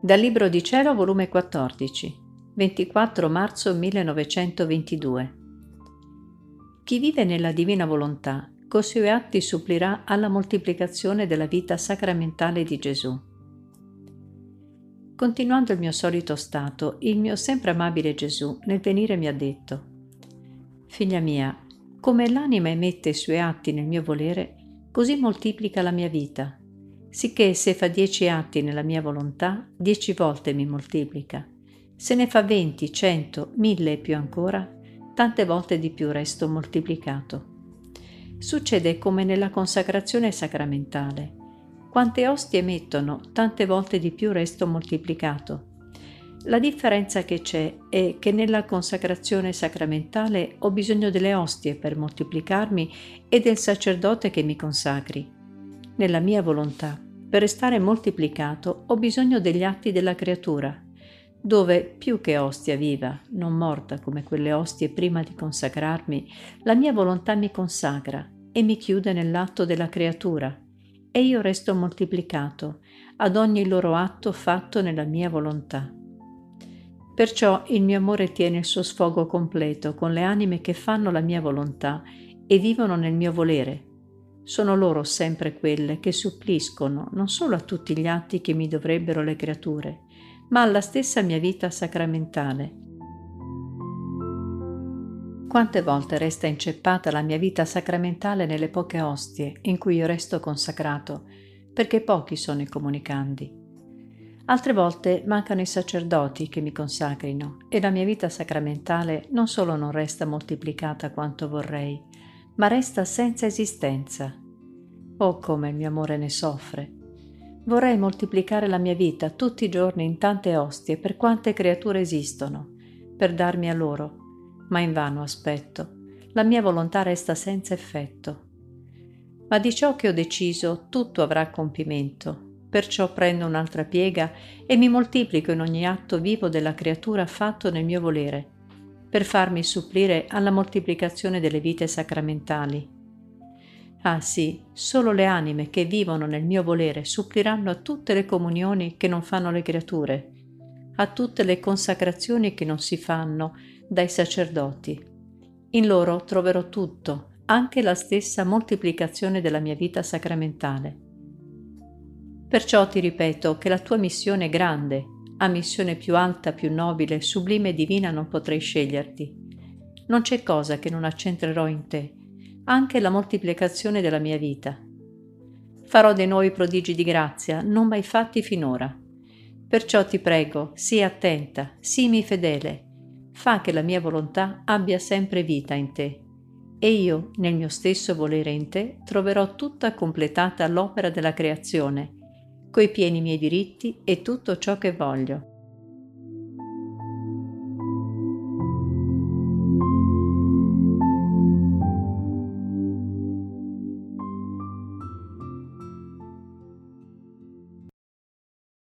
Dal Libro di Cielo, volume 14, 24 marzo 1922. Chi vive nella divina volontà, coi suoi atti supplirà alla moltiplicazione della vita sacramentale di Gesù. Continuando il mio solito stato, il mio sempre amabile Gesù nel venire mi ha detto, Figlia mia, come l'anima emette i suoi atti nel mio volere, così moltiplica la mia vita sicché se fa dieci atti nella mia volontà, dieci volte mi moltiplica. Se ne fa venti, cento, mille e più ancora, tante volte di più resto moltiplicato. Succede come nella consacrazione sacramentale. Quante ostie mettono, tante volte di più resto moltiplicato. La differenza che c'è è che nella consacrazione sacramentale ho bisogno delle ostie per moltiplicarmi e del sacerdote che mi consacri nella mia volontà. Per restare moltiplicato ho bisogno degli atti della creatura, dove più che ostia viva, non morta come quelle ostie prima di consacrarmi, la mia volontà mi consacra e mi chiude nell'atto della creatura, e io resto moltiplicato ad ogni loro atto fatto nella mia volontà. Perciò il mio amore tiene il suo sfogo completo con le anime che fanno la mia volontà e vivono nel mio volere, sono loro sempre quelle che suppliscono non solo a tutti gli atti che mi dovrebbero le creature, ma alla stessa mia vita sacramentale. Quante volte resta inceppata la mia vita sacramentale nelle poche ostie in cui io resto consacrato, perché pochi sono i comunicandi. Altre volte mancano i sacerdoti che mi consacrino e la mia vita sacramentale non solo non resta moltiplicata quanto vorrei, ma resta senza esistenza. Oh come il mio amore ne soffre. Vorrei moltiplicare la mia vita tutti i giorni in tante ostie per quante creature esistono, per darmi a loro, ma invano aspetto. La mia volontà resta senza effetto. Ma di ciò che ho deciso tutto avrà compimento, perciò prendo un'altra piega e mi moltiplico in ogni atto vivo della creatura fatto nel mio volere per farmi supplire alla moltiplicazione delle vite sacramentali. Ah sì, solo le anime che vivono nel mio volere suppliranno a tutte le comunioni che non fanno le creature, a tutte le consacrazioni che non si fanno dai sacerdoti. In loro troverò tutto, anche la stessa moltiplicazione della mia vita sacramentale. Perciò ti ripeto che la tua missione è grande a missione più alta, più nobile, sublime e divina non potrei sceglierti. Non c'è cosa che non accentrerò in te, anche la moltiplicazione della mia vita. Farò dei nuovi prodigi di grazia, non mai fatti finora. Perciò ti prego, sii attenta, sii fedele, fa che la mia volontà abbia sempre vita in te, e io, nel mio stesso volere in te, troverò tutta completata l'opera della creazione, coi pieni miei diritti e tutto ciò che voglio.